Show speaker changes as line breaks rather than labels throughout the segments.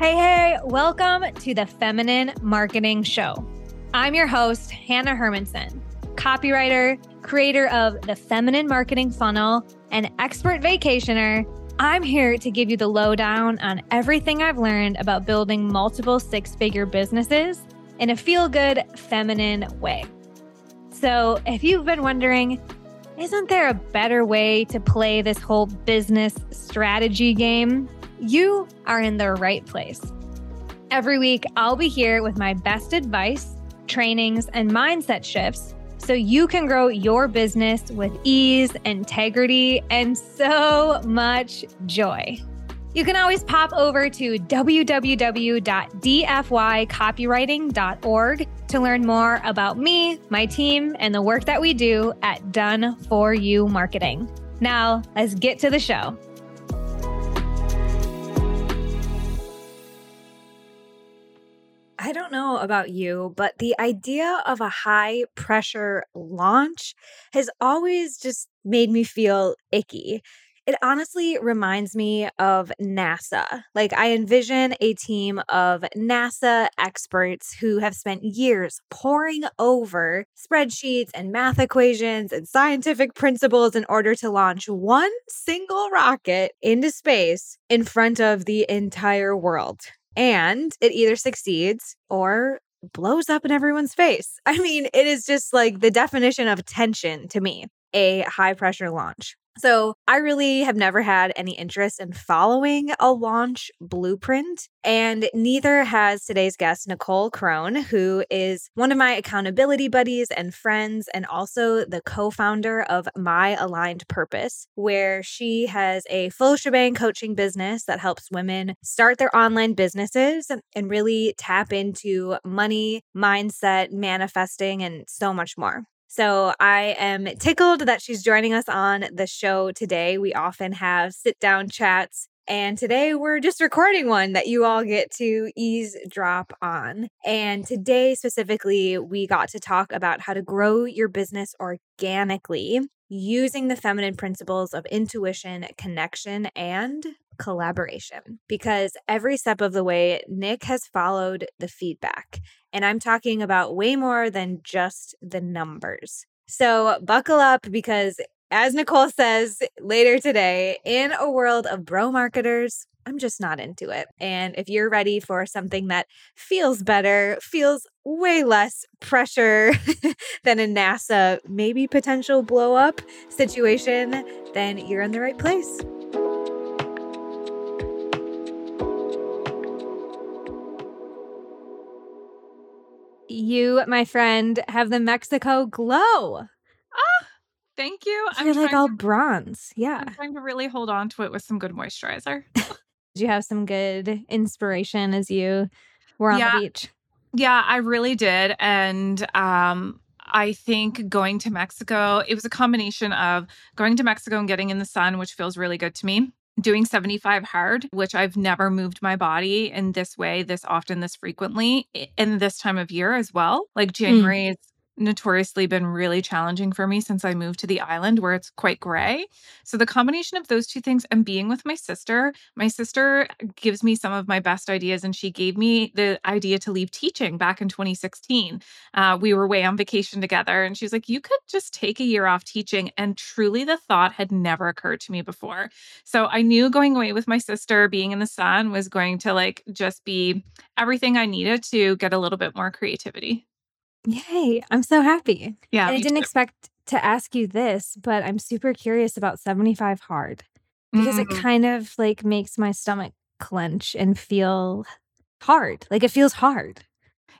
Hey, hey, welcome to the Feminine Marketing Show. I'm your host, Hannah Hermanson, copywriter, creator of the Feminine Marketing Funnel, and expert vacationer. I'm here to give you the lowdown on everything I've learned about building multiple six figure businesses in a feel good, feminine way. So, if you've been wondering, isn't there a better way to play this whole business strategy game? You are in the right place. Every week, I'll be here with my best advice, trainings, and mindset shifts so you can grow your business with ease, integrity, and so much joy. You can always pop over to www.dfycopywriting.org to learn more about me, my team, and the work that we do at Done For You Marketing. Now, let's get to the show. I don't know about you, but the idea of a high pressure launch has always just made me feel icky. It honestly reminds me of NASA. Like, I envision a team of NASA experts who have spent years poring over spreadsheets and math equations and scientific principles in order to launch one single rocket into space in front of the entire world and it either succeeds or blows up in everyone's face. I mean, it is just like the definition of tension to me, a high pressure launch. So, I really have never had any interest in following a launch blueprint, and neither has today's guest, Nicole Crone, who is one of my accountability buddies and friends, and also the co founder of My Aligned Purpose, where she has a full shebang coaching business that helps women start their online businesses and really tap into money, mindset, manifesting, and so much more. So I am tickled that she's joining us on the show today. We often have sit down chats. And today we're just recording one that you all get to eavesdrop on. And today specifically, we got to talk about how to grow your business organically using the feminine principles of intuition, connection, and collaboration because every step of the way, Nick has followed the feedback. And I'm talking about way more than just the numbers. So buckle up because, as Nicole says later today, in a world of bro marketers, I'm just not into it. And if you're ready for something that feels better, feels way less pressure than a NASA maybe potential blow up situation, then you're in the right place. You, my friend, have the Mexico glow.
Ah, thank you.
I'm You're like all to, bronze. Yeah.
I'm trying to really hold on to it with some good moisturizer.
Did you have some good inspiration as you were on yeah. the beach?
Yeah, I really did. And um, I think going to Mexico, it was a combination of going to Mexico and getting in the sun, which feels really good to me doing 75 hard, which I've never moved my body in this way, this often, this frequently in this time of year as well. Like mm. January mm. is notoriously been really challenging for me since I moved to the island where it's quite gray. So the combination of those two things and being with my sister, my sister gives me some of my best ideas and she gave me the idea to leave teaching back in 2016. Uh, we were way on vacation together and she was like, you could just take a year off teaching. And truly the thought had never occurred to me before. So I knew going away with my sister, being in the sun was going to like just be everything I needed to get a little bit more creativity.
Yay. I'm so happy. Yeah. And I didn't too. expect to ask you this, but I'm super curious about 75 hard because mm-hmm. it kind of like makes my stomach clench and feel hard. Like it feels hard.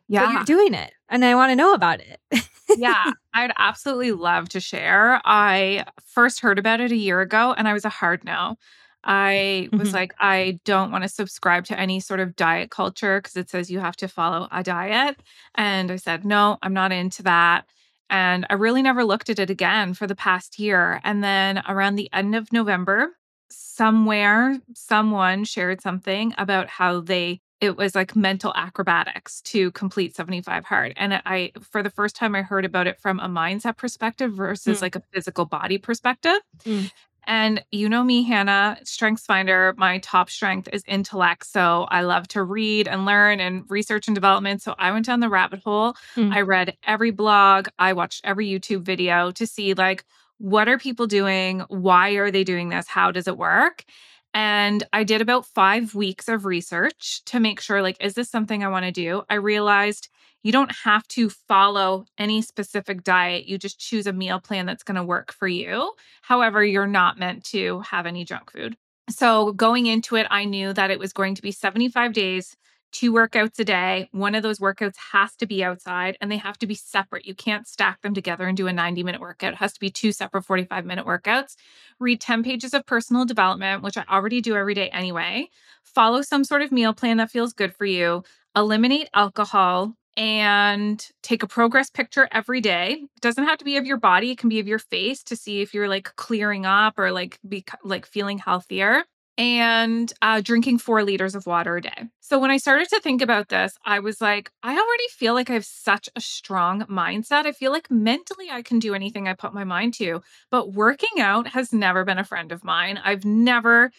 Yeah. But you're doing it and I want to know about it.
yeah, I'd absolutely love to share. I first heard about it a year ago and I was a hard no. I was mm-hmm. like, I don't want to subscribe to any sort of diet culture because it says you have to follow a diet. And I said, no, I'm not into that. And I really never looked at it again for the past year. And then around the end of November, somewhere, someone shared something about how they it was like mental acrobatics to complete 75 hard and i for the first time i heard about it from a mindset perspective versus mm. like a physical body perspective mm. And you know me, Hannah, Strengths Finder, my top strength is intellect. So I love to read and learn and research and development. So I went down the rabbit hole. Mm. I read every blog, I watched every YouTube video to see like, what are people doing? Why are they doing this? How does it work? And I did about five weeks of research to make sure, like, is this something I want to do? I realized you don't have to follow any specific diet. You just choose a meal plan that's going to work for you. However, you're not meant to have any junk food. So, going into it, I knew that it was going to be 75 days two workouts a day. One of those workouts has to be outside and they have to be separate. You can't stack them together and do a 90 minute workout. It has to be two separate 45 minute workouts. Read 10 pages of personal development, which I already do every day anyway. Follow some sort of meal plan that feels good for you. Eliminate alcohol and take a progress picture every day. It doesn't have to be of your body, it can be of your face to see if you're like clearing up or like be like feeling healthier and uh, drinking four liters of water a day. So when I started to think about this, I was like, I already feel like I have such a strong mindset. I feel like mentally I can do anything I put my mind to, but working out has never been a friend of mine. I've never,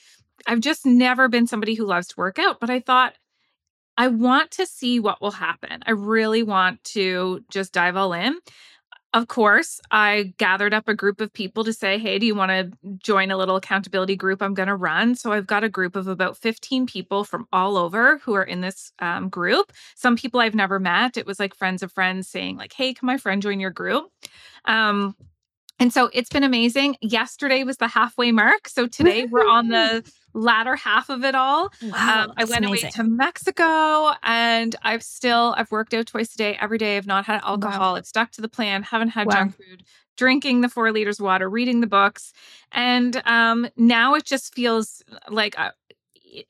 I've just never been somebody who loves to work out, but I thought, I want to see what will happen. I really want to just dive all in of course, I gathered up a group of people to say, Hey, do you want to join a little accountability group I'm going to run? So I've got a group of about 15 people from all over who are in this um, group. Some people I've never met. It was like friends of friends saying, like, Hey, can my friend join your group? Um, and so it's been amazing. Yesterday was the halfway mark. So today we're on the latter half of it all. Wow, um, I went amazing. away to Mexico and I've still I've worked out twice a day every day. I've not had alcohol. Wow. I've stuck to the plan, haven't had wow. junk food, drinking the four liters of water, reading the books. And um, now it just feels like uh,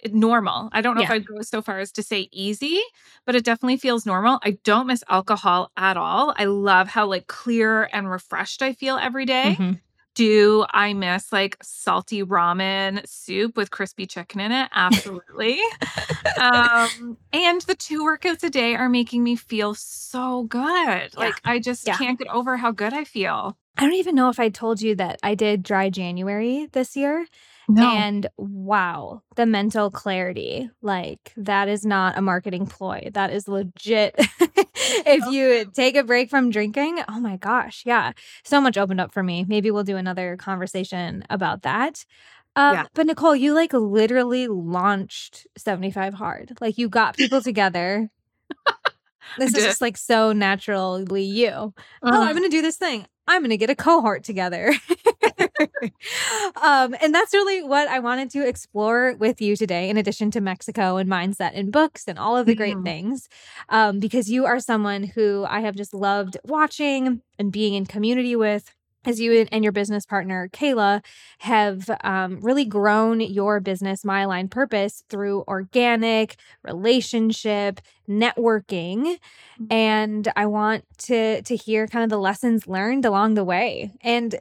normal. I don't know yeah. if I'd go so far as to say easy, but it definitely feels normal. I don't miss alcohol at all. I love how like clear and refreshed I feel every day. Mm-hmm. Do I miss like salty ramen soup with crispy chicken in it? Absolutely. um, and the two workouts a day are making me feel so good. Yeah. Like I just yeah. can't get over how good I feel.
I don't even know if I told you that I did dry January this year. No. And wow, the mental clarity. Like, that is not a marketing ploy. That is legit. if you take a break from drinking, oh my gosh, yeah. So much opened up for me. Maybe we'll do another conversation about that. Um, yeah. But Nicole, you like literally launched 75 Hard. Like, you got people together. this is just like so naturally you. Uh-huh. Oh, I'm uh-huh. going to do this thing. I'm going to get a cohort together. um, and that's really what I wanted to explore with you today, in addition to Mexico and mindset and books and all of the great mm-hmm. things, um, because you are someone who I have just loved watching and being in community with as you and your business partner Kayla have um, really grown your business My Aligned Purpose through organic relationship networking mm-hmm. and I want to to hear kind of the lessons learned along the way and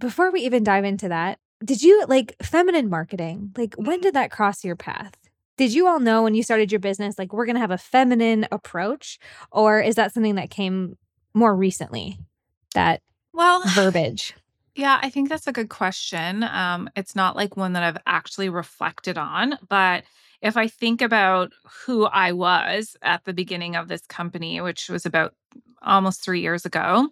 before we even dive into that did you like feminine marketing like when did that cross your path did you all know when you started your business like we're going to have a feminine approach or is that something that came more recently that well, verbiage?
Yeah, I think that's a good question. Um, it's not like one that I've actually reflected on, but if I think about who I was at the beginning of this company, which was about almost three years ago,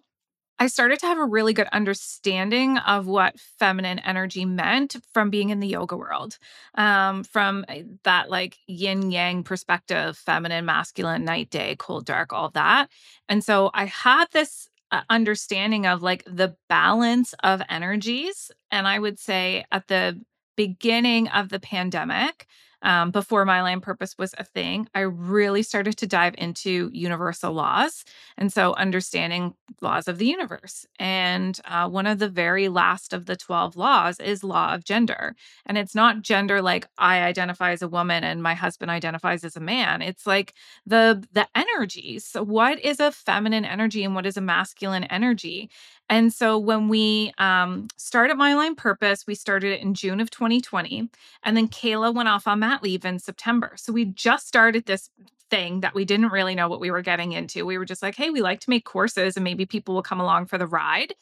I started to have a really good understanding of what feminine energy meant from being in the yoga world, um, from eh, that like yin yang perspective, feminine, masculine, night, day, cold, dark, all that. And so I had this understanding of like the balance of energies. And I would say at the beginning of the pandemic, um, before my aligned purpose was a thing, I really started to dive into universal laws. And so understanding laws of the universe. And uh, one of the very last of the 12 laws is law of gender. And it's not gender like I identify as a woman and my husband identifies as a man. It's like the the energies. So what is a feminine energy and what is a masculine energy? And so when we um, started My Aligned Purpose, we started it in June of 2020. And then Kayla went off on mat leave in September. So we just started this thing that we didn't really know what we were getting into. We were just like, hey, we like to make courses and maybe people will come along for the ride.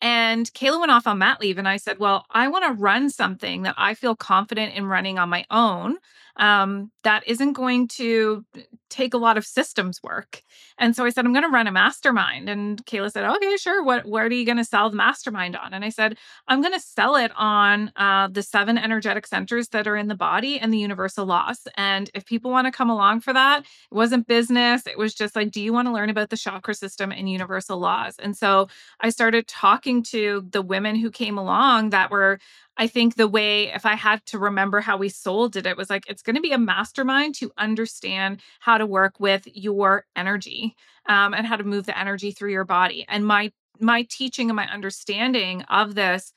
And Kayla went off on mat leave, and I said, Well, I want to run something that I feel confident in running on my own um, that isn't going to take a lot of systems work. And so I said, I'm going to run a mastermind. And Kayla said, Okay, sure. What, what are you going to sell the mastermind on? And I said, I'm going to sell it on uh, the seven energetic centers that are in the body and the universal laws. And if people want to come along for that, it wasn't business. It was just like, Do you want to learn about the chakra system and universal laws? And so I started talking to the women who came along that were I think the way, if I had to remember how we sold it, it was like, it's going to be a mastermind to understand how to work with your energy um, and how to move the energy through your body. And my, my teaching and my understanding of this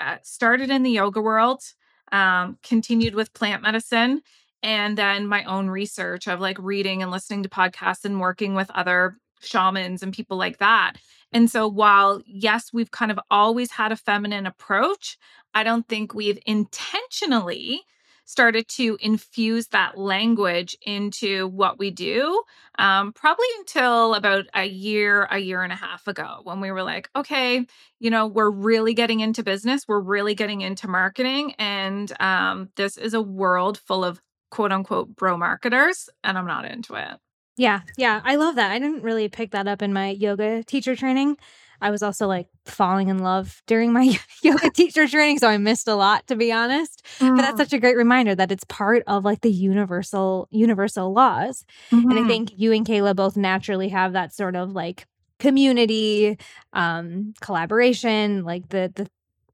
uh, started in the yoga world, um, continued with plant medicine, and then my own research of like reading and listening to podcasts and working with other shamans and people like that. And so, while yes, we've kind of always had a feminine approach, I don't think we've intentionally started to infuse that language into what we do. Um, probably until about a year, a year and a half ago, when we were like, okay, you know, we're really getting into business, we're really getting into marketing, and um, this is a world full of quote unquote bro marketers, and I'm not into it.
Yeah, yeah, I love that. I didn't really pick that up in my yoga teacher training. I was also like falling in love during my yoga teacher training, so I missed a lot to be honest. Mm. But that's mm. such a great reminder that it's part of like the universal universal laws. Mm-hmm. And I mm-hmm. think you and Kayla both naturally have that sort of like community um collaboration like the the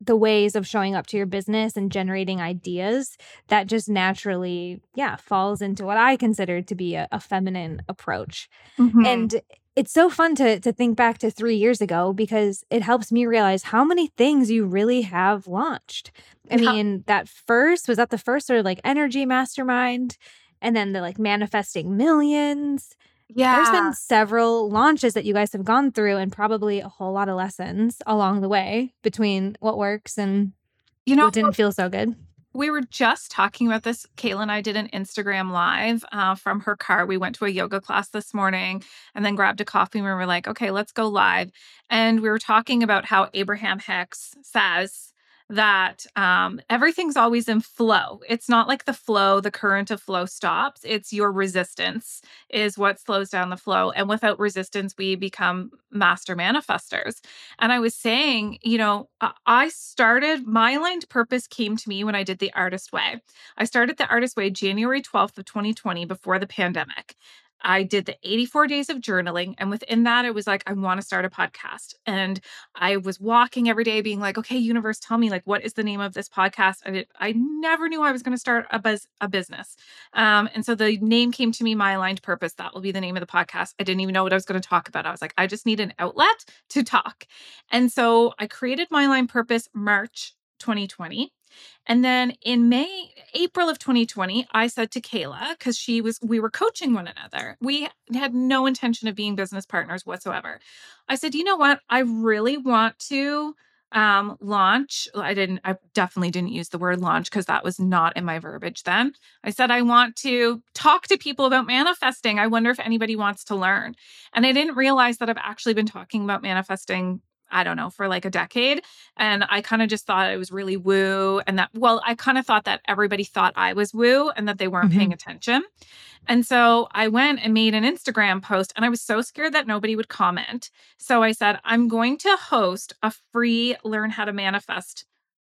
the ways of showing up to your business and generating ideas that just naturally yeah falls into what i consider to be a, a feminine approach mm-hmm. and it's so fun to to think back to 3 years ago because it helps me realize how many things you really have launched i yeah. mean that first was that the first sort of like energy mastermind and then the like manifesting millions yeah. There's been several launches that you guys have gone through and probably a whole lot of lessons along the way between what works and you know what didn't feel so good.
We were just talking about this. Kayla and I did an Instagram live uh, from her car. We went to a yoga class this morning and then grabbed a coffee and we were like, okay, let's go live. And we were talking about how Abraham Hicks says, that um, everything's always in flow. It's not like the flow, the current of flow stops. It's your resistance is what slows down the flow. And without resistance, we become master manifestors. And I was saying, you know, I started, my aligned purpose came to me when I did the artist way. I started the artist way January 12th of 2020 before the pandemic. I did the 84 days of journaling. And within that, it was like, I want to start a podcast. And I was walking every day being like, okay, universe, tell me, like, what is the name of this podcast? And it, I never knew I was going to start a, buzz, a business. Um, and so the name came to me, My Aligned Purpose. That will be the name of the podcast. I didn't even know what I was going to talk about. I was like, I just need an outlet to talk. And so I created My Aligned Purpose March 2020. And then in May, April of 2020, I said to Kayla, because she was, we were coaching one another. We had no intention of being business partners whatsoever. I said, you know what? I really want to um launch i didn't i definitely didn't use the word launch because that was not in my verbiage then i said i want to talk to people about manifesting i wonder if anybody wants to learn and i didn't realize that i've actually been talking about manifesting I don't know, for like a decade. And I kind of just thought it was really woo. And that, well, I kind of thought that everybody thought I was woo and that they weren't mm-hmm. paying attention. And so I went and made an Instagram post and I was so scared that nobody would comment. So I said, I'm going to host a free Learn How to Manifest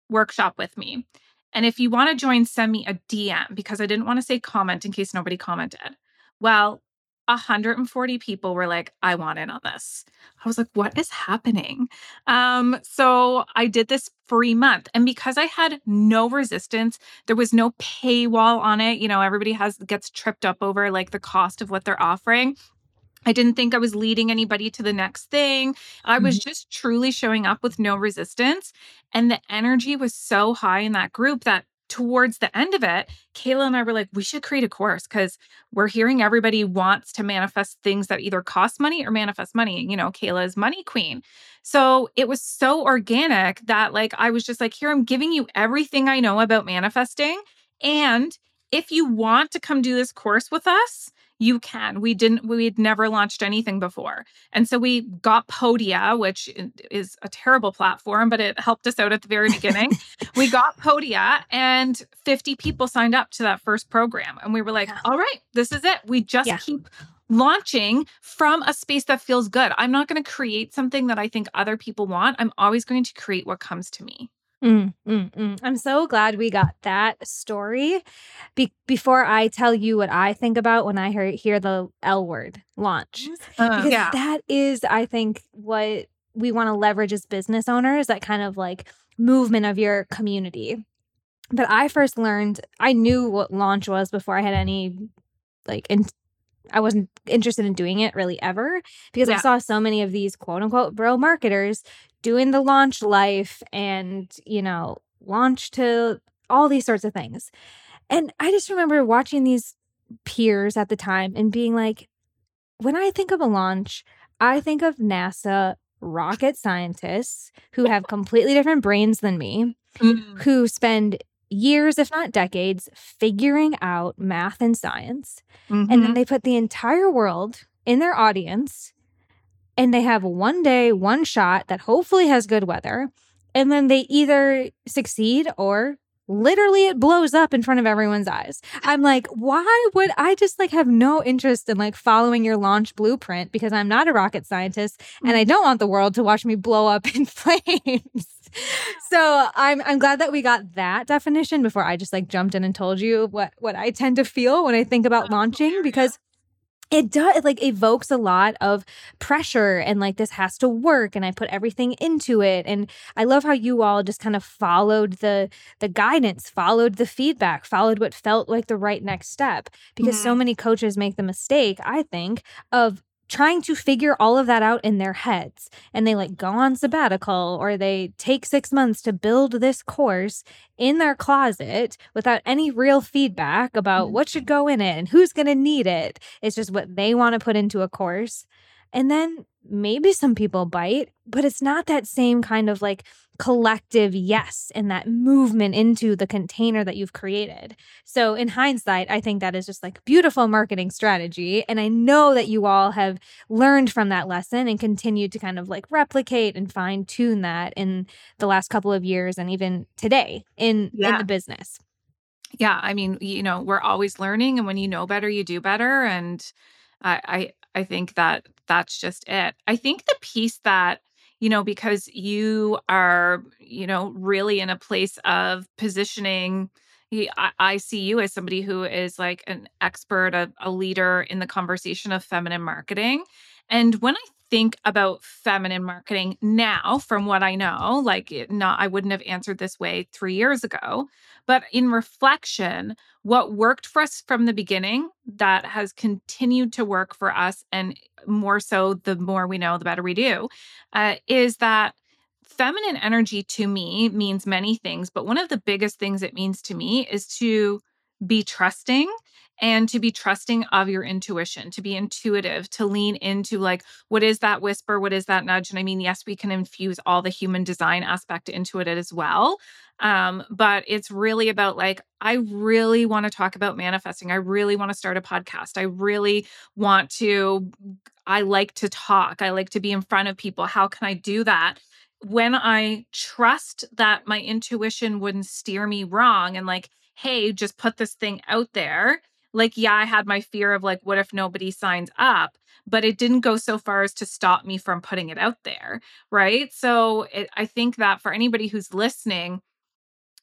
workshop with me. And if you want to join, send me a DM because I didn't want to say comment in case nobody commented. Well, 140 people were like, I want in on this. I was like, what is happening? Um, so I did this free month. And because I had no resistance, there was no paywall on it. You know, everybody has gets tripped up over like the cost of what they're offering. I didn't think I was leading anybody to the next thing. I was mm-hmm. just truly showing up with no resistance. And the energy was so high in that group that towards the end of it, Kayla and I were like, we should create a course because we're hearing everybody wants to manifest things that either cost money or manifest money. You know, Kayla is money queen. So it was so organic that, like, I was just like, here, I'm giving you everything I know about manifesting. And if you want to come do this course with us, you can. We didn't, we'd never launched anything before. And so we got Podia, which is a terrible platform, but it helped us out at the very beginning. we got Podia and 50 people signed up to that first program. And we were like, yeah. all right, this is it. We just yeah. keep launching from a space that feels good. I'm not going to create something that I think other people want. I'm always going to create what comes to me.
Mm, mm, mm. I'm so glad we got that story. Be- before I tell you what I think about when I hear, hear the L word launch, uh, because yeah. that is, I think, what we want to leverage as business owners that kind of like movement of your community. But I first learned, I knew what launch was before I had any like in, I wasn't interested in doing it really ever because yeah. I saw so many of these quote unquote bro marketers doing the launch life and, you know, launch to all these sorts of things. And I just remember watching these peers at the time and being like, when I think of a launch, I think of NASA rocket scientists who have completely different brains than me, mm. who spend years, if not decades, figuring out math and science. Mm-hmm. And then mm-hmm. they put the entire world in their audience and they have one day, one shot that hopefully has good weather. And then they either succeed or literally it blows up in front of everyone's eyes. I'm like, why would I just like have no interest in like following your launch blueprint because I'm not a rocket scientist and I mm-hmm. don't want the world to watch me blow up in flames so I'm I'm glad that we got that definition before I just like jumped in and told you what what I tend to feel when I think about launching because it does it like evokes a lot of pressure and like this has to work and i put everything into it and i love how you all just kind of followed the the guidance followed the feedback followed what felt like the right next step because mm-hmm. so many coaches make the mistake i think of trying to figure all of that out in their heads. And they like go on sabbatical or they take six months to build this course in their closet without any real feedback about mm. what should go in it and who's going to need it. It's just what they want to put into a course. And then maybe some people bite, but it's not that same kind of like collective yes and that movement into the container that you've created. So, in hindsight, I think that is just like beautiful marketing strategy. And I know that you all have learned from that lesson and continued to kind of like replicate and fine tune that in the last couple of years and even today in, yeah. in the business.
Yeah. I mean, you know, we're always learning. And when you know better, you do better. And I, I, I, think that that's just it. I think the piece that you know, because you are, you know, really in a place of positioning. I, I see you as somebody who is like an expert, a, a leader in the conversation of feminine marketing. And when I think about feminine marketing now from what I know, like not I wouldn't have answered this way 3 years ago, but in reflection, what worked for us from the beginning that has continued to work for us and more so the more we know the better we do uh, is that feminine energy to me means many things but one of the biggest things it means to me is to be trusting and to be trusting of your intuition, to be intuitive, to lean into like, what is that whisper? What is that nudge? And I mean, yes, we can infuse all the human design aspect into it as well. Um, but it's really about like, I really want to talk about manifesting. I really want to start a podcast. I really want to, I like to talk. I like to be in front of people. How can I do that? When I trust that my intuition wouldn't steer me wrong and like, hey, just put this thing out there. Like, yeah, I had my fear of like, what if nobody signs up? But it didn't go so far as to stop me from putting it out there. Right. So it, I think that for anybody who's listening,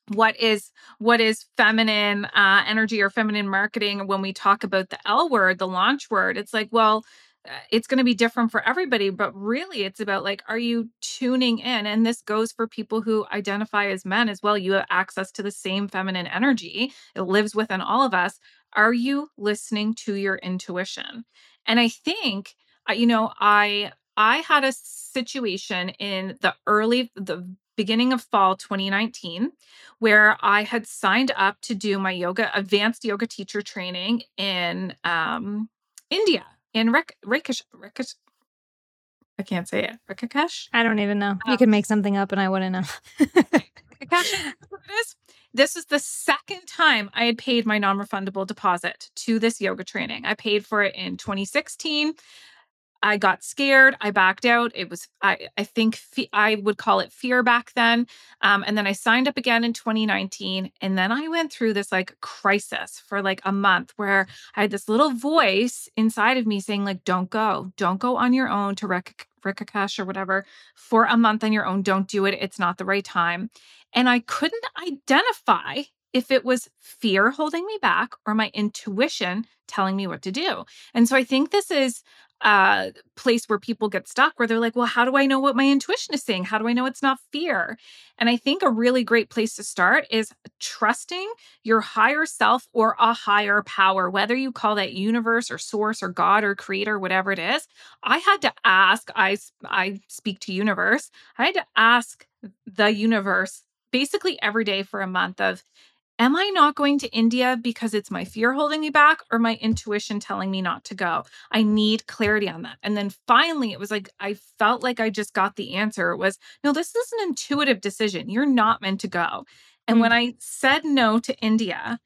what is what is feminine uh, energy or feminine marketing when we talk about the l word the launch word it's like well uh, it's going to be different for everybody but really it's about like are you tuning in and this goes for people who identify as men as well you have access to the same feminine energy it lives within all of us are you listening to your intuition and i think uh, you know i i had a situation in the early the beginning of fall 2019 where i had signed up to do my yoga advanced yoga teacher training in um, india in Rikash, Rikash, I can't say it. Rikakesh?
I don't even know. Um, you could make something up and I wouldn't know.
Rikakesh, it is. This is the second time I had paid my non refundable deposit to this yoga training. I paid for it in 2016. I got scared. I backed out. It was, I, I think fe- I would call it fear back then. Um, and then I signed up again in 2019. And then I went through this like crisis for like a month where I had this little voice inside of me saying, like, don't go, don't go on your own to Rishikesh or whatever for a month on your own. Don't do it. It's not the right time. And I couldn't identify if it was fear holding me back or my intuition telling me what to do. And so I think this is a place where people get stuck where they're like, well, how do I know what my intuition is saying? How do I know it's not fear? And I think a really great place to start is trusting your higher self or a higher power, whether you call that universe or source or God or creator, whatever it is. I had to ask, I, I speak to universe, I had to ask the universe basically every day for a month of am I not going to India because it's my fear holding me back or my intuition telling me not to go? I need clarity on that. And then finally, it was like, I felt like I just got the answer. It was, no, this is an intuitive decision. You're not meant to go. And mm-hmm. when I said no to India,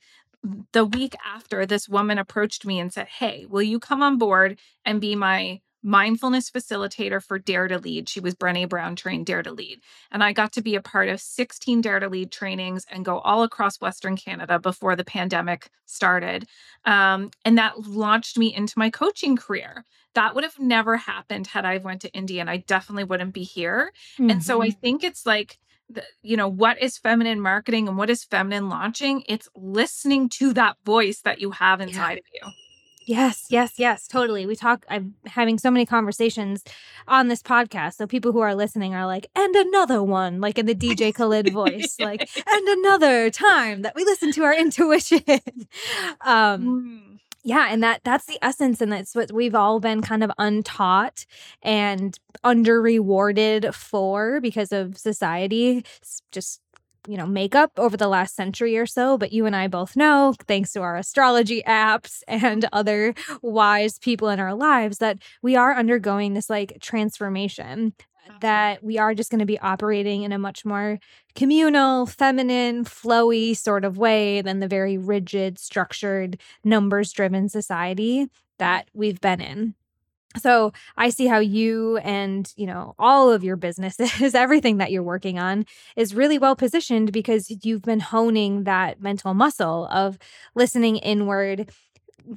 the week after, this woman approached me and said, Hey, will you come on board and be my mindfulness facilitator for Dare to Lead. She was Brene Brown trained Dare to Lead. And I got to be a part of 16 Dare to Lead trainings and go all across Western Canada before the pandemic started. Um, and that launched me into my coaching career. That would have never happened had I went to India and I definitely wouldn't be here. Mm-hmm. And so I mm-hmm. think it's like, the, you know what is feminine marketing and what is feminine launching it's listening to that voice that you have inside yeah. of you
Yes, yes, yes, totally. We talk, I'm having so many conversations on this podcast. So people who are listening are like, and another one, like in the DJ Khalid voice, like, and another time that we listen to our intuition. um, mm. yeah, and that that's the essence, and that's what we've all been kind of untaught and under rewarded for because of society. It's just you know, makeup over the last century or so, but you and I both know, thanks to our astrology apps and other wise people in our lives, that we are undergoing this like transformation. That we are just going to be operating in a much more communal, feminine, flowy sort of way than the very rigid, structured, numbers driven society that we've been in. So I see how you and, you know, all of your businesses, everything that you're working on is really well positioned because you've been honing that mental muscle of listening inward,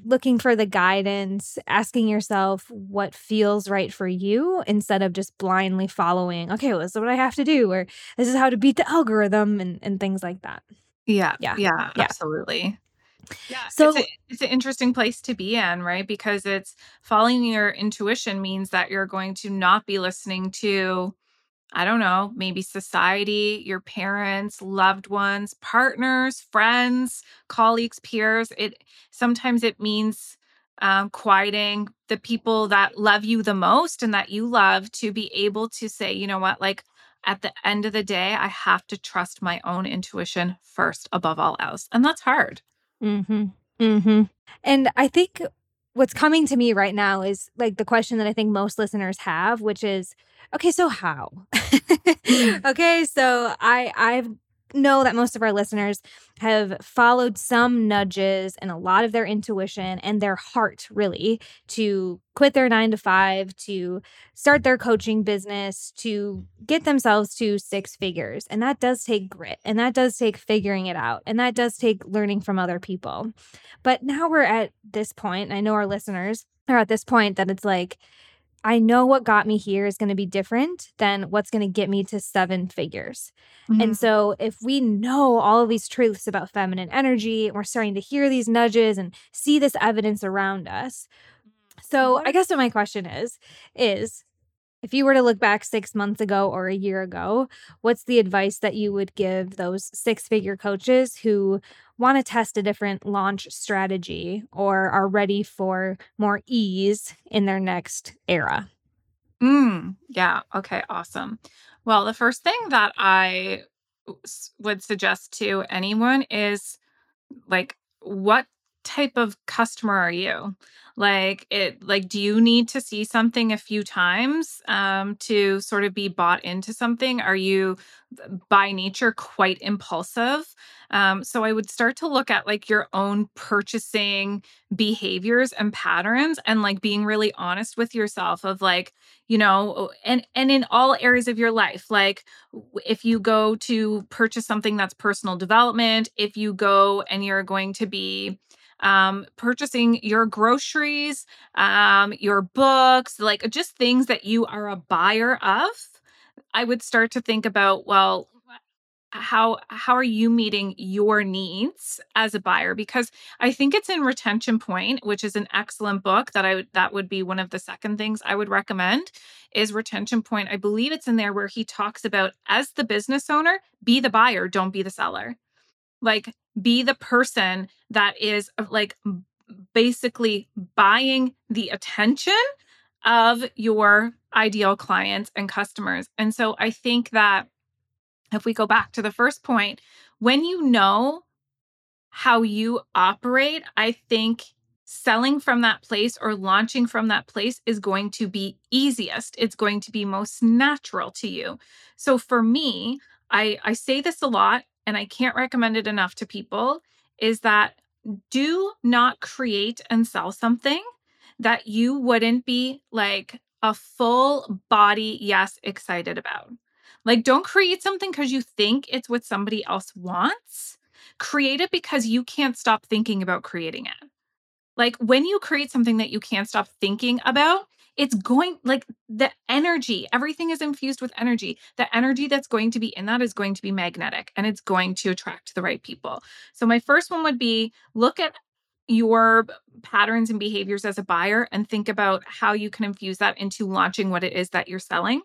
looking for the guidance, asking yourself what feels right for you instead of just blindly following, okay, well, this is what I have to do, or this is how to beat the algorithm and, and things like that.
Yeah. Yeah. Yeah. yeah. Absolutely. Yeah. So it's, a, it's an interesting place to be in, right? Because it's following your intuition means that you're going to not be listening to, I don't know, maybe society, your parents, loved ones, partners, friends, colleagues, peers. It sometimes it means um, quieting the people that love you the most and that you love to be able to say, you know what, like at the end of the day, I have to trust my own intuition first above all else. And that's hard.
Mm-hmm. Mm-hmm. And I think what's coming to me right now is like the question that I think most listeners have, which is, okay, so how? Mm. okay, so I I've know that most of our listeners have followed some nudges and a lot of their intuition and their heart, really, to quit their nine to five, to start their coaching business, to get themselves to six figures. And that does take grit and that does take figuring it out and that does take learning from other people. But now we're at this point, I know our listeners are at this point that it's like, I know what got me here is going to be different than what's going to get me to seven figures. Mm-hmm. And so, if we know all of these truths about feminine energy and we're starting to hear these nudges and see this evidence around us. So, I guess what my question is is if you were to look back six months ago or a year ago, what's the advice that you would give those six figure coaches who want to test a different launch strategy or are ready for more ease in their next era?
Mm, yeah. Okay. Awesome. Well, the first thing that I would suggest to anyone is like, what type of customer are you? Like it like do you need to see something a few times um to sort of be bought into something? Are you by nature quite impulsive? Um so I would start to look at like your own purchasing behaviors and patterns and like being really honest with yourself of like you know and and in all areas of your life like if you go to purchase something that's personal development if you go and you're going to be um, purchasing your groceries, um, your books, like just things that you are a buyer of, I would start to think about, well, how how are you meeting your needs as a buyer? Because i think it's in retention point which is an excellent book that i would that would be one of the second things i would recommend is retention point. I believe it's in there where he talks about as the business owner be the buyer don't be the seller like be the person that is uh, like basically buying the attention of your ideal clients and customers. And so I think that if we go back to the first point, when you know how you operate, I think selling from that place or launching from that place is going to be easiest. It's going to be most natural to you. So for me, I I say this a lot and I can't recommend it enough to people, is that do not create and sell something that you wouldn't be like a full body yes excited about. Like, don't create something because you think it's what somebody else wants. Create it because you can't stop thinking about creating it. Like, when you create something that you can't stop thinking about, it's going like the energy, everything is infused with energy. The energy that's going to be in that is going to be magnetic and it's going to attract the right people. So, my first one would be look at your patterns and behaviors as a buyer and think about how you can infuse that into launching what it is that you're selling.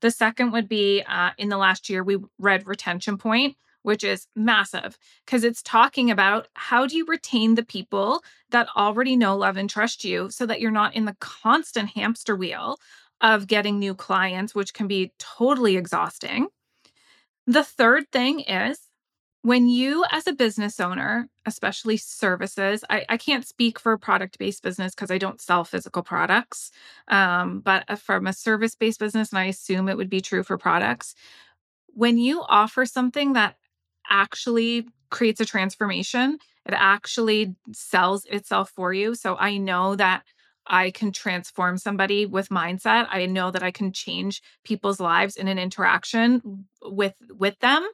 The second would be uh, in the last year, we read Retention Point which is massive because it's talking about how do you retain the people that already know, love, and trust you so that you're not in the constant hamster wheel of getting new clients, which can be totally exhausting. The third thing is when you, as a business owner, especially services, I, I can't speak for a product based business because I don't sell physical products, um, but uh, from a service based business, and I assume it would be true for products, when you offer something that actually creates a transformation. It actually sells itself for you. So I know that I can transform somebody with mindset. I know that I can change people's lives in an interaction with with them.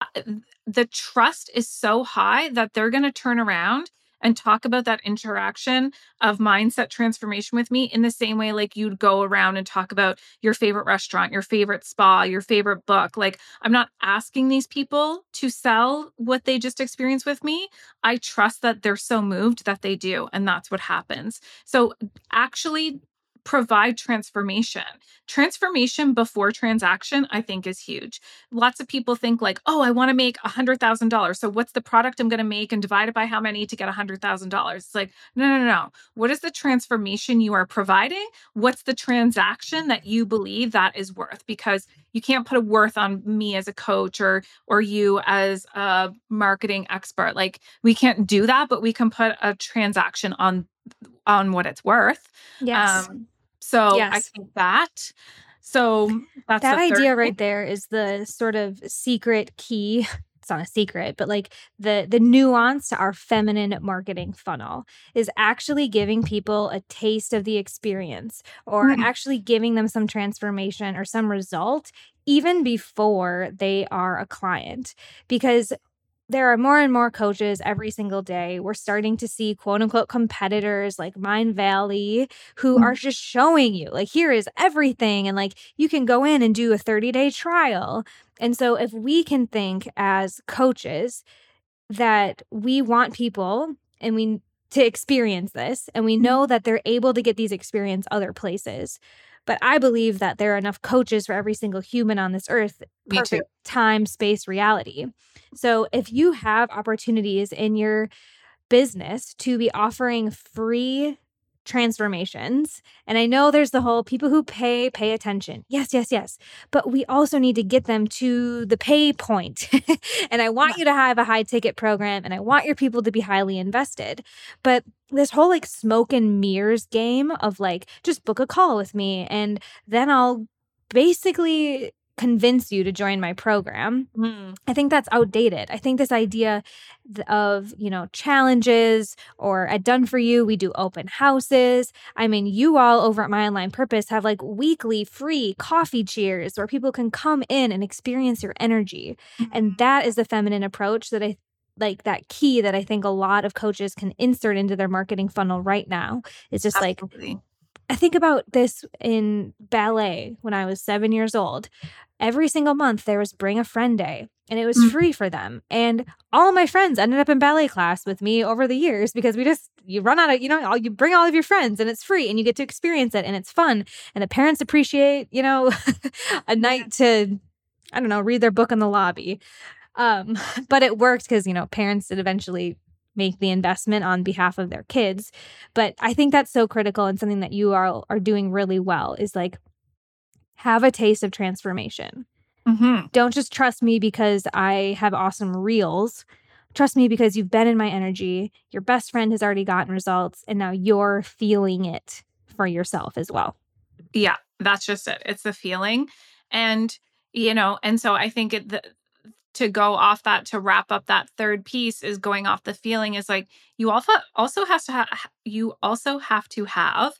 Uh, the trust is so high that they're going to turn around and talk about that interaction of mindset transformation with me in the same way like you'd go around and talk about your favorite restaurant, your favorite spa, your favorite book. Like I'm not asking these people to sell what they just experienced with me. I trust that they're so moved that they do and that's what happens. So actually provide transformation. Transformation before transaction, I think, is huge. Lots of people think, like, oh, I want to make $100,000. So, what's the product I'm going to make and divide it by how many to get $100,000? It's like, no, no, no. What is the transformation you are providing? What's the transaction that you believe that is worth? Because you can't put a worth on me as a coach or or you as a marketing expert like we can't do that but we can put a transaction on on what it's worth
yes um,
so yes. I think that. So that's
that idea right there is the sort of secret key. It's not a secret, but like the the nuance to our feminine marketing funnel is actually giving people a taste of the experience or mm. actually giving them some transformation or some result even before they are a client because there are more and more coaches every single day. We're starting to see quote unquote competitors like Mindvalley who mm-hmm. are just showing you, like, here is everything. And like, you can go in and do a 30 day trial. And so, if we can think as coaches that we want people and we to experience this, and we mm-hmm. know that they're able to get these experience other places. But I believe that there are enough coaches for every single human on this earth.
Too.
Time, space, reality. So if you have opportunities in your business to be offering free transformations. And I know there's the whole people who pay, pay attention. Yes, yes, yes. But we also need to get them to the pay point. and I want you to have a high ticket program and I want your people to be highly invested. But this whole like smoke and mirrors game of like, just book a call with me and then I'll basically convince you to join my program. Mm. I think that's outdated. I think this idea of, you know, challenges or at Done For You, we do open houses. I mean, you all over at My Aligned Purpose have like weekly free coffee cheers where people can come in and experience your energy. Mm-hmm. And that is the feminine approach that I like that key that I think a lot of coaches can insert into their marketing funnel right now. It's just Absolutely. like I think about this in ballet when I was seven years old every single month there was Bring a Friend Day and it was mm. free for them. And all my friends ended up in ballet class with me over the years because we just you run out of you know all, you bring all of your friends and it's free and you get to experience it and it's fun and the parents appreciate you know a night to I don't know read their book in the lobby. Um, but it worked because you know parents did eventually make the investment on behalf of their kids. But I think that's so critical and something that you are are doing really well is like have a taste of transformation. Mm-hmm. Don't just trust me because I have awesome reels. Trust me because you've been in my energy. Your best friend has already gotten results, and now you're feeling it for yourself as well.
Yeah, that's just it. It's the feeling. And, you know, and so I think it, the, to go off that to wrap up that third piece is going off the feeling is like you also also has to have you also have to have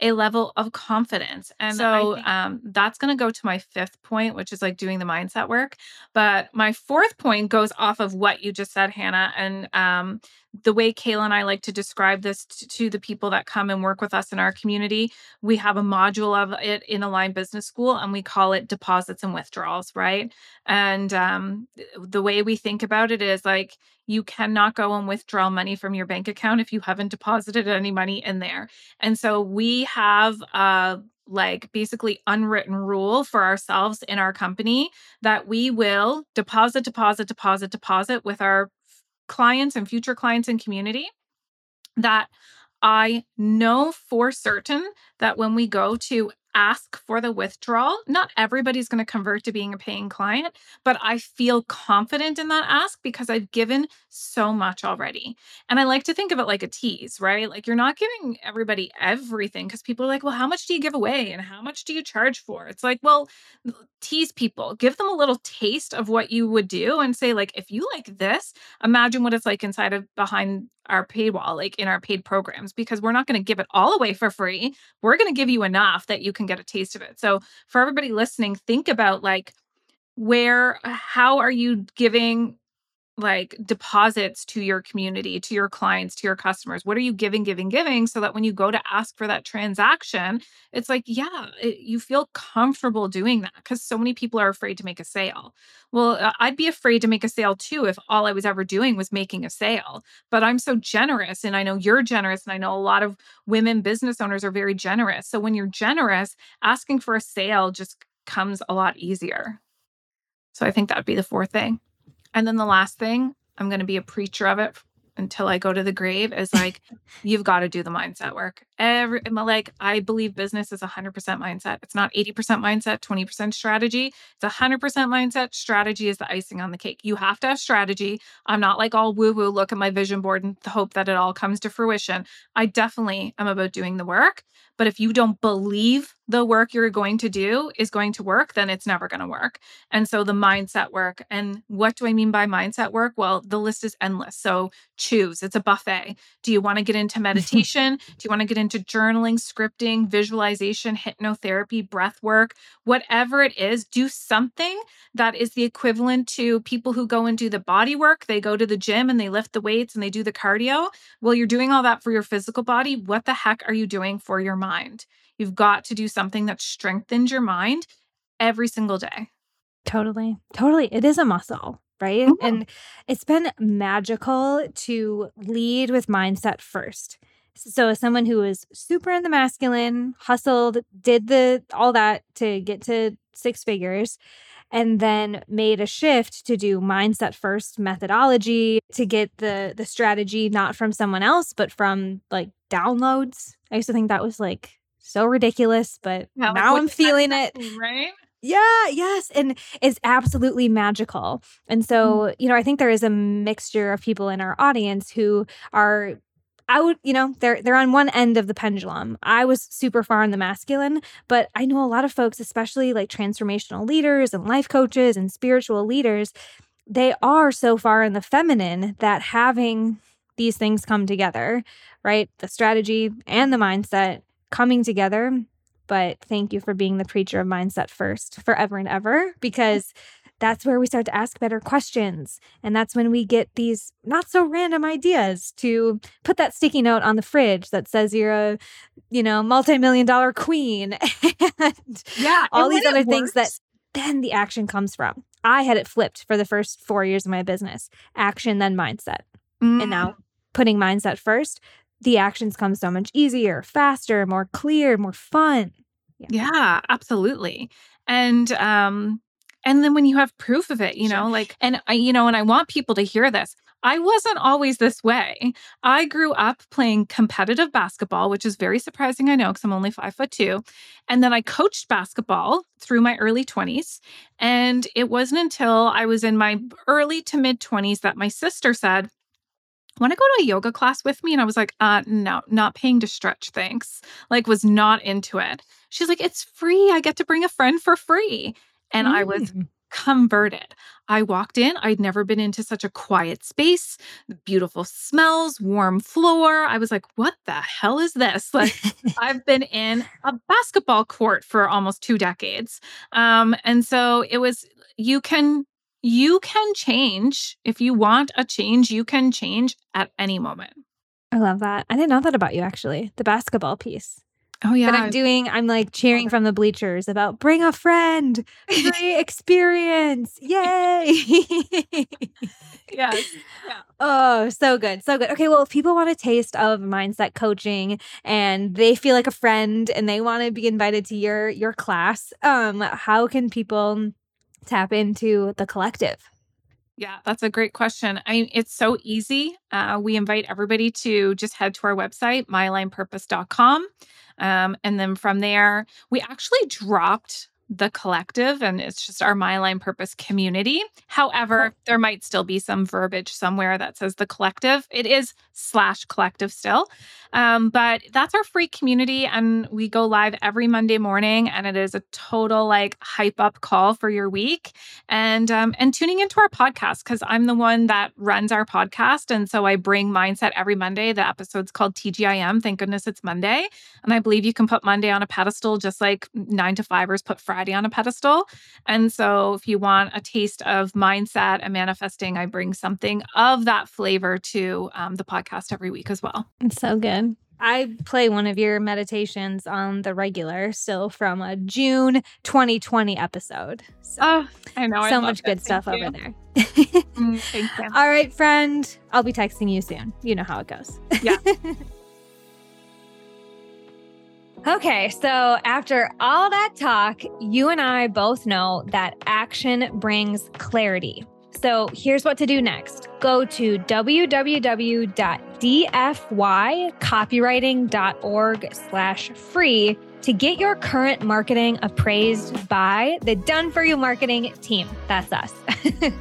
a level of confidence. And so think- um, that's going to go to my fifth point, which is like doing the mindset work. But my fourth point goes off of what you just said, Hannah. And um, the way Kayla and I like to describe this t- to the people that come and work with us in our community, we have a module of it in Align Business School and we call it deposits and withdrawals, right? And um, the way we think about it is like you cannot go and withdraw money from your bank account if you haven't deposited any money in there. And so we have a like basically unwritten rule for ourselves in our company that we will deposit, deposit, deposit, deposit with our clients and future clients and community that I know for certain that when we go to ask for the withdrawal, not everybody's going to convert to being a paying client, but I feel confident in that ask because I've given so much already. And I like to think of it like a tease, right? Like you're not giving everybody everything because people are like, well, how much do you give away and how much do you charge for? It's like, well, tease people, give them a little taste of what you would do and say, like, if you like this, imagine what it's like inside of behind our paywall, like in our paid programs, because we're not going to give it all away for free. We're going to give you enough that you can get a taste of it. So for everybody listening, think about like where, uh, how are you giving like deposits to your community, to your clients, to your customers? What are you giving, giving, giving so that when you go to ask for that transaction, it's like, yeah, it, you feel comfortable doing that because so many people are afraid to make a sale. Well, uh, I'd be afraid to make a sale too if all I was ever doing was making a sale. But I'm so generous, and I know you're generous, and I know a lot of women business owners are very generous. So when you're generous, asking for a sale just comes a lot easier. So I think that would be the fourth thing. And then the last thing, I'm going to be a preacher of it until I go to the grave is like, you've got to do the mindset work. Every like, I believe business is 100% mindset. It's not 80% mindset, 20% strategy. It's 100% mindset. Strategy is the icing on the cake. You have to have strategy. I'm not like all woo woo, look at my vision board and hope that it all comes to fruition. I definitely am about doing the work. But if you don't believe the work you're going to do is going to work, then it's never going to work. And so the mindset work. And what do I mean by mindset work? Well, the list is endless. So choose, it's a buffet. Do you want to get into mm-hmm. meditation? do you want to get into journaling, scripting, visualization, hypnotherapy, breath work? Whatever it is, do something that is the equivalent to people who go and do the body work. They go to the gym and they lift the weights and they do the cardio. Well, you're doing all that for your physical body. What the heck are you doing for your mind? Mind. You've got to do something that strengthens your mind every single day.
Totally. Totally. It is a muscle, right? Mm-hmm. And it's been magical to lead with mindset first. So as someone who was super in the masculine, hustled, did the all that to get to six figures, and then made a shift to do mindset first methodology to get the the strategy not from someone else but from like downloads. I used to think that was like so ridiculous, but yeah, now I'm feeling it.
Right?
Yeah, yes. And it's absolutely magical. And so, mm. you know, I think there is a mixture of people in our audience who are out, you know, they're they're on one end of the pendulum. I was super far in the masculine, but I know a lot of folks, especially like transformational leaders and life coaches and spiritual leaders, they are so far in the feminine that having these things come together, right? The strategy and the mindset coming together but thank you for being the preacher of mindset first forever and ever because that's where we start to ask better questions. And that's when we get these not so random ideas to put that sticky note on the fridge that says you're a, you know, multi-million dollar queen and
yeah,
all these other things that then the action comes from. I had it flipped for the first four years of my business action, then mindset. Mm. And now putting mindset first, the actions come so much easier, faster, more clear, more fun.
Yeah. yeah, absolutely. And um and then when you have proof of it, you know, like and I you know, and I want people to hear this. I wasn't always this way. I grew up playing competitive basketball, which is very surprising, I know, because I'm only five foot two. And then I coached basketball through my early 20s. And it wasn't until I was in my early to mid 20s that my sister said, want to go to a yoga class with me? And I was like, uh, no, not paying to stretch, thanks. Like, was not into it. She's like, it's free. I get to bring a friend for free. And mm. I was mm. converted. I walked in. I'd never been into such a quiet space, beautiful smells, warm floor. I was like, what the hell is this? Like, I've been in a basketball court for almost two decades. Um, and so it was, you can you can change. If you want a change, you can change at any moment.
I love that. I didn't know that about you actually. The basketball piece.
Oh yeah.
But I'm doing I'm like cheering from the bleachers about bring a friend, free experience. Yay.
yes. Yeah.
Oh, so good. So good. Okay, well, if people want a taste of mindset coaching and they feel like a friend and they want to be invited to your your class, um how can people tap into the collective?
Yeah, that's a great question. I mean, it's so easy. Uh, we invite everybody to just head to our website, myalignedpurpose.com. Um, and then from there, we actually dropped the collective and it's just our My Aligned Purpose community. However there might still be some verbiage somewhere that says the collective. It is slash collective still. Um, but that's our free community and we go live every monday morning and it is a total like hype up call for your week. And um, and tuning into our podcast because i'm the one that runs our podcast and so i bring mindset every monday. The episode's called tgim thank goodness it's monday. And i believe you can put monday on a pedestal just like nine to fivers put friday on a pedestal. And so, if you want a taste of mindset and manifesting, I bring something of that flavor to um, the podcast every week as well.
It's so good. I play one of your meditations on the regular, still from a June 2020 episode.
So, oh, I know.
So
I
much good stuff
you.
over there.
mm, thank you.
All right, friend. I'll be texting you soon. You know how it goes.
Yeah.
Okay, so after all that talk, you and I both know that action brings clarity. So here's what to do next go to www.dfycopywriting.org slash free to get your current marketing appraised by the Done For You marketing team. That's us.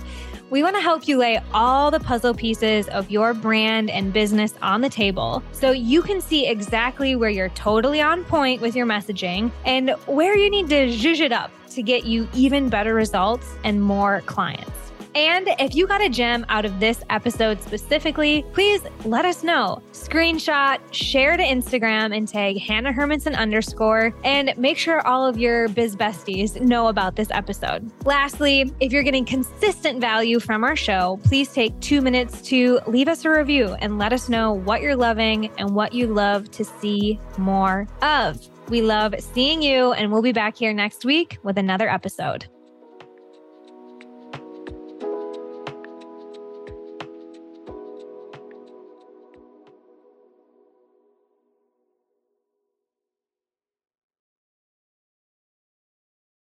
We want to help you lay all the puzzle pieces of your brand and business on the table so you can see exactly where you're totally on point with your messaging and where you need to zhuzh it up to get you even better results and more clients. And if you got a gem out of this episode specifically, please let us know. Screenshot, share to Instagram, and tag Hannah Hermanson underscore, and make sure all of your biz besties know about this episode. Lastly, if you're getting consistent value from our show, please take two minutes to leave us a review and let us know what you're loving and what you love to see more of. We love seeing you, and we'll be back here next week with another episode.